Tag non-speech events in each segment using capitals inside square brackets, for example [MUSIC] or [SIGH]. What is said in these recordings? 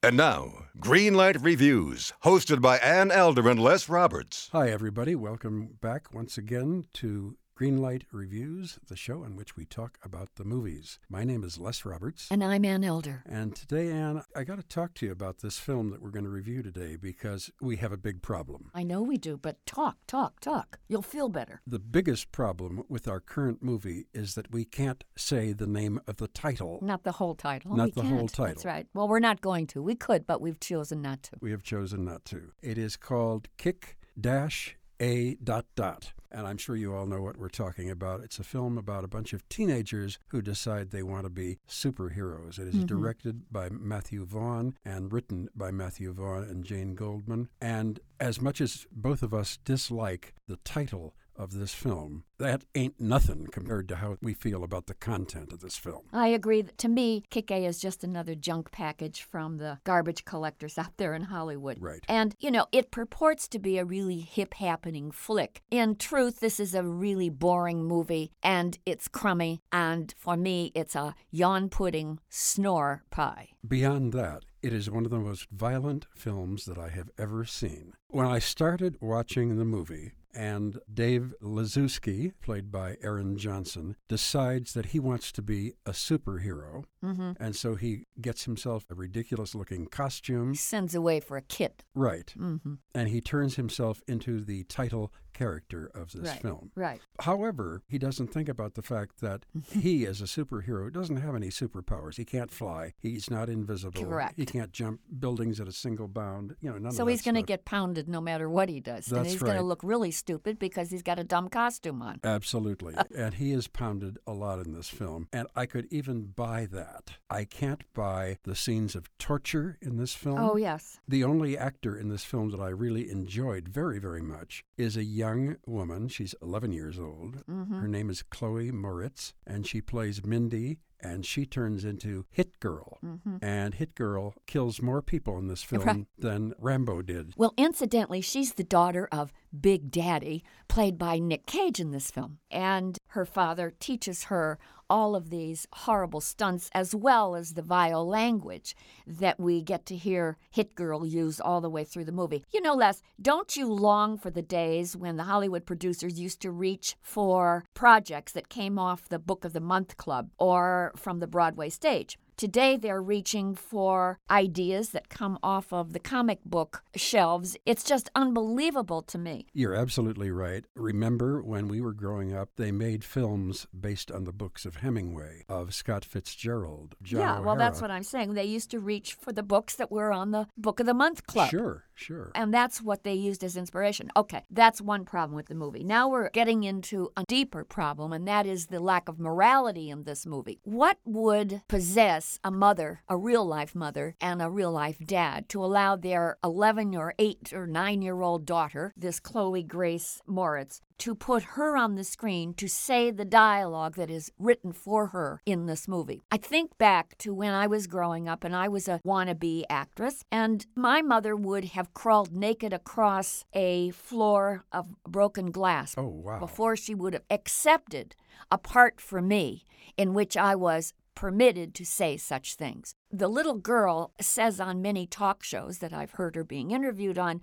And now, Greenlight Reviews, hosted by Ann Elder and Les Roberts. Hi, everybody. Welcome back once again to Greenlight Reviews, the show in which we talk about the movies. My name is Les Roberts. And I'm Ann Elder. And today, Ann, I got to talk to you about this film that we're going to review today because we have a big problem. I know we do, but talk, talk, talk. You'll feel better. The biggest problem with our current movie is that we can't say the name of the title. Not the whole title. Not We the can't. whole title. That's right. Well, we're not going to. We could, but we've chosen not to. We have chosen not to. It is called Kick Dash A dot dot. And I'm sure you all know what we're talking about. It's a film about a bunch of teenagers who decide they want to be superheroes. It is Mhm. directed by Matthew Vaughn and written by Matthew Vaughn and Jane Goldman. And as much as both of us dislike the title of this film, that ain't nothing compared to how we feel about the content of this film. I agree. That to me, Kick A is just another junk package from the garbage collectors out there in Hollywood. Right. And, you know, it purports to be a really hip happening flick. In truth, this is a really boring movie and it's crummy. And for me, it's a yawn pudding snore pie. Beyond that, it is one of the most violent films that I have ever seen. When I started watching the movie, and Dave Lizewski, played by Aaron Johnson, decides that he wants to be a superhero. Mm-hmm. And so he gets himself a ridiculous looking costume. He Sends away for a kit. Right. Mm-hmm. And he turns himself into the title character of this Right. film. Right. However, he doesn't think about the fact that mm-hmm. he, as a superhero, doesn't have any superpowers. He can't fly. He's not invisible. Correct. He can't jump buildings at a single bound. You know, none So he's going to get pounded no matter what he does. and That's he's going to look really stupid because he's got a dumb costume on. Absolutely. [LAUGHS] and he is pounded a lot in this film. And I could even buy that. I can't buy the scenes of torture in this film. Oh, yes. The only actor in this film that I really enjoyed very, very much is a young woman. She's 11 years old. Mm-hmm. Her name is Chloe Moretz, and she plays Mindy, and she turns into Hit Girl. Mm-hmm. And Hit Girl kills more people in this film Right. than Rambo did. Well, incidentally, she's the daughter of Big Daddy, played by Nick Cage in this film. And her father teaches her all of these horrible stunts as well as the vile language that we get to hear Hit Girl use all the way through the movie. You know, Les, don't you long for the days when the Hollywood producers used to reach for projects that came off the Book of the Month Club or from the Broadway stage? Today, they're reaching for ideas that come off of the comic book shelves. It's just unbelievable to me. You're absolutely right. Remember when we were growing up, they made films based on the books of Hemingway, of Scott Fitzgerald, John yeah, well, that's what I'm saying. They used to reach for the books that were on the Book of the Month Club. Sure, sure. And that's what they used as inspiration. Okay, that's one problem with the movie. Now we're getting into a deeper problem, and that is the lack of morality in this movie. What would possess a mother, a real life mother, and a real life dad to allow their 11 or 8 or 9 year old daughter, this Chloe Grace Moretz, to put her on the screen to say the dialogue that is written for her in this movie. I think back to when I was growing up and I was a wannabe actress, and my mother would have crawled naked across a floor of broken glass Oh, wow. before she would have accepted a part for me in which I was permitted to say such things. The little girl says on many talk shows that I've heard her being interviewed on,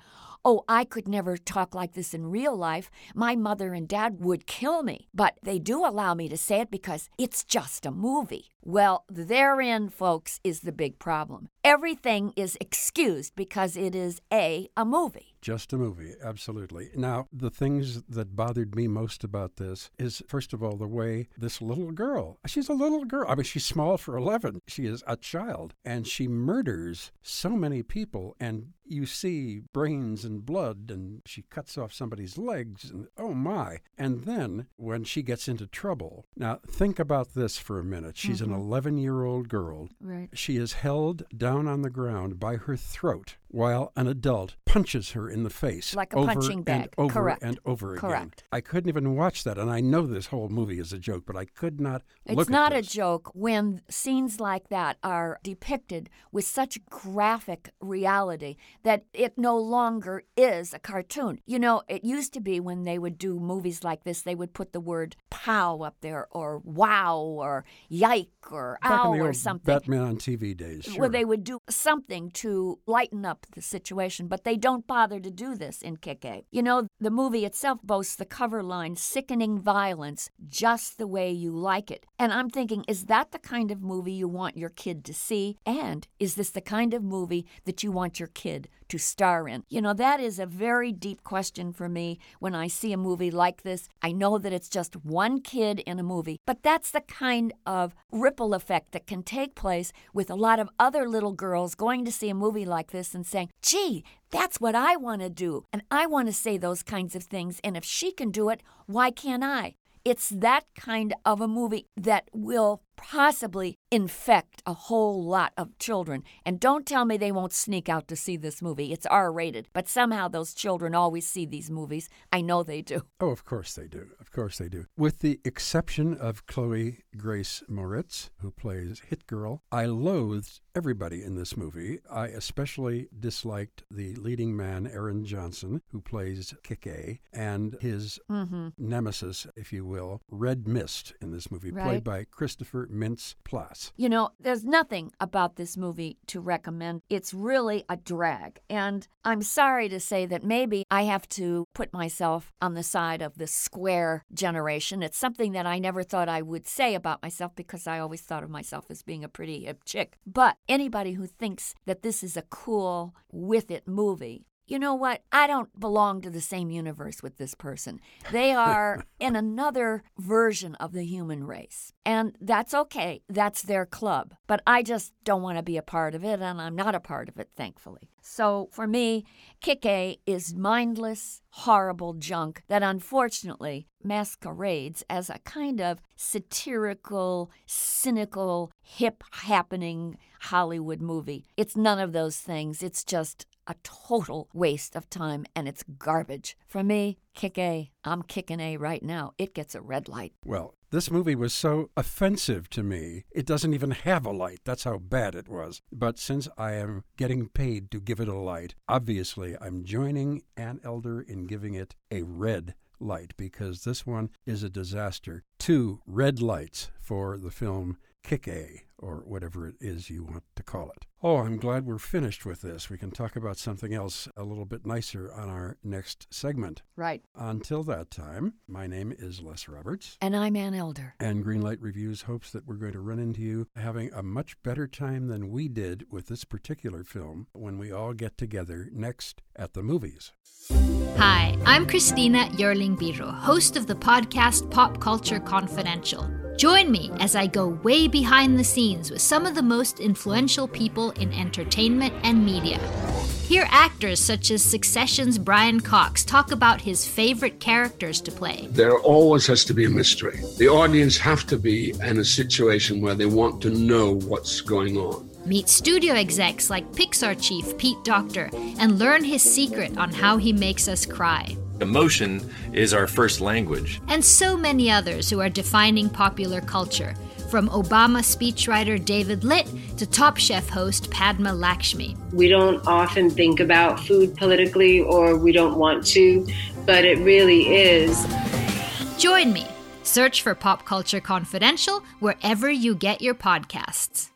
Oh, I could never talk like this in real life. My mother and dad would kill me. But they do allow me to say it because it's just a movie. Well, therein, folks, is the big problem. Everything is excused because it is A, a movie. Just a movie, absolutely. Now, the things that bothered me most about this is, first of all, the way this little girl, she's a little girl. I mean, she's small for 11. She is a child, and she murders so many people. And you see brains and blood, and she cuts off somebody's legs, and oh my. And then when she gets into trouble, now think about this for a minute. She's an mm-hmm. 11 year old girl. Right. She is held down on the ground by her throat while an adult punches her in the face Like a punching bag. over Correct. and over again. Correct. I couldn't even watch that, and I know this whole movie is a joke, but I could not It's not a joke when scenes like that are depicted with such graphic reality that it no longer is a cartoon. You know, it used to be when they would do movies like this, they would put the word pow up there or wow or yike or Back ow or something. Batman on TV days. Sure. Where they would do something to lighten up the situation, but they don't bother to do this in Kick A. You know, the movie itself boasts the cover line sickening violence just the way you like it. And I'm thinking, is that the kind of movie you want your kid to see? And is this the kind of movie that you want your kid to star in? You know, that is a very deep question for me when I see a movie like this. I know that it's just one kid in a movie, but that's the kind of ripple effect that can take place with a lot of other little girls going to see a movie like this and saying, gee, that's what I want to do. And I want to say those kinds of things. And if she can do it, why can't I? It's that kind of a movie that will possibly infect a whole lot of children. And don't tell me they won't sneak out to see this movie. It's R rated, but somehow those children always see these movies. I know they do. [LAUGHS] Oh, of course they do. Of course they do. With the exception of Chloe Grace Moretz, who plays Hit Girl, I loathed everybody in this movie. I especially disliked the leading man, Aaron Johnson, who plays Kick A, and his Mm-hmm. nemesis, if you will, Red Mist in this movie, Right. played by Christopher Mintz-Plasse. You know, there's nothing about this movie to recommend. It's really a drag. And I'm sorry to say that maybe I have to put myself on the side of the square generation. It's something that I never thought I would say about myself because I always thought of myself as being a pretty hip chick. But anybody who thinks that this is a cool, with it movie, you know what? I don't belong to the same universe with this person. They [LAUGHS] are in another version of the human race. And that's okay. That's their club. But I just don't want to be a part of it, and I'm not a part of it, thankfully. So for me, Kick A is mindless, horrible junk that unfortunately masquerades as a kind of satirical, cynical, hip happening Hollywood movie. It's none of those things. It's just a total waste of time and it's garbage. For me, kick A. I'm kicking A right now. It gets a red light. Well, this movie was so offensive to me, it doesn't even have a light. That's how bad it was. But since I am getting paid to give it a light, obviously I'm joining Ann Elder in giving it a red light because this one is a disaster. Two red lights for the film Kick A, or whatever it is you want to call it. Oh, I'm glad we're finished with this. We can talk about something else a little bit nicer on our next segment. Right. Until that time, my name is Les Roberts. And I'm Ann Elder. And Greenlight Reviews hopes that we're going to run into you having a much better time than we did with this particular film when we all get together next at the movies. Hi, I'm Christina Yerling Biro, host of the podcast Pop Culture Confidential. Join me as I go way behind the scenes with some of the most influential people in entertainment and media. Hear actors such as Succession's Brian Cox talk about his favorite characters to play. There always has to be a mystery. The audience have to be in a situation where they want to know what's going on. Meet studio execs like Pixar chief Pete Docter and learn his secret on how he makes us cry. Emotion is our first language. And so many others who are defining popular culture, from Obama speechwriter David Litt to Top Chef host Padma Lakshmi. We don't often think about food politically, or we don't want to, but it really is. Join me. Search for Pop Culture Confidential wherever you get your podcasts.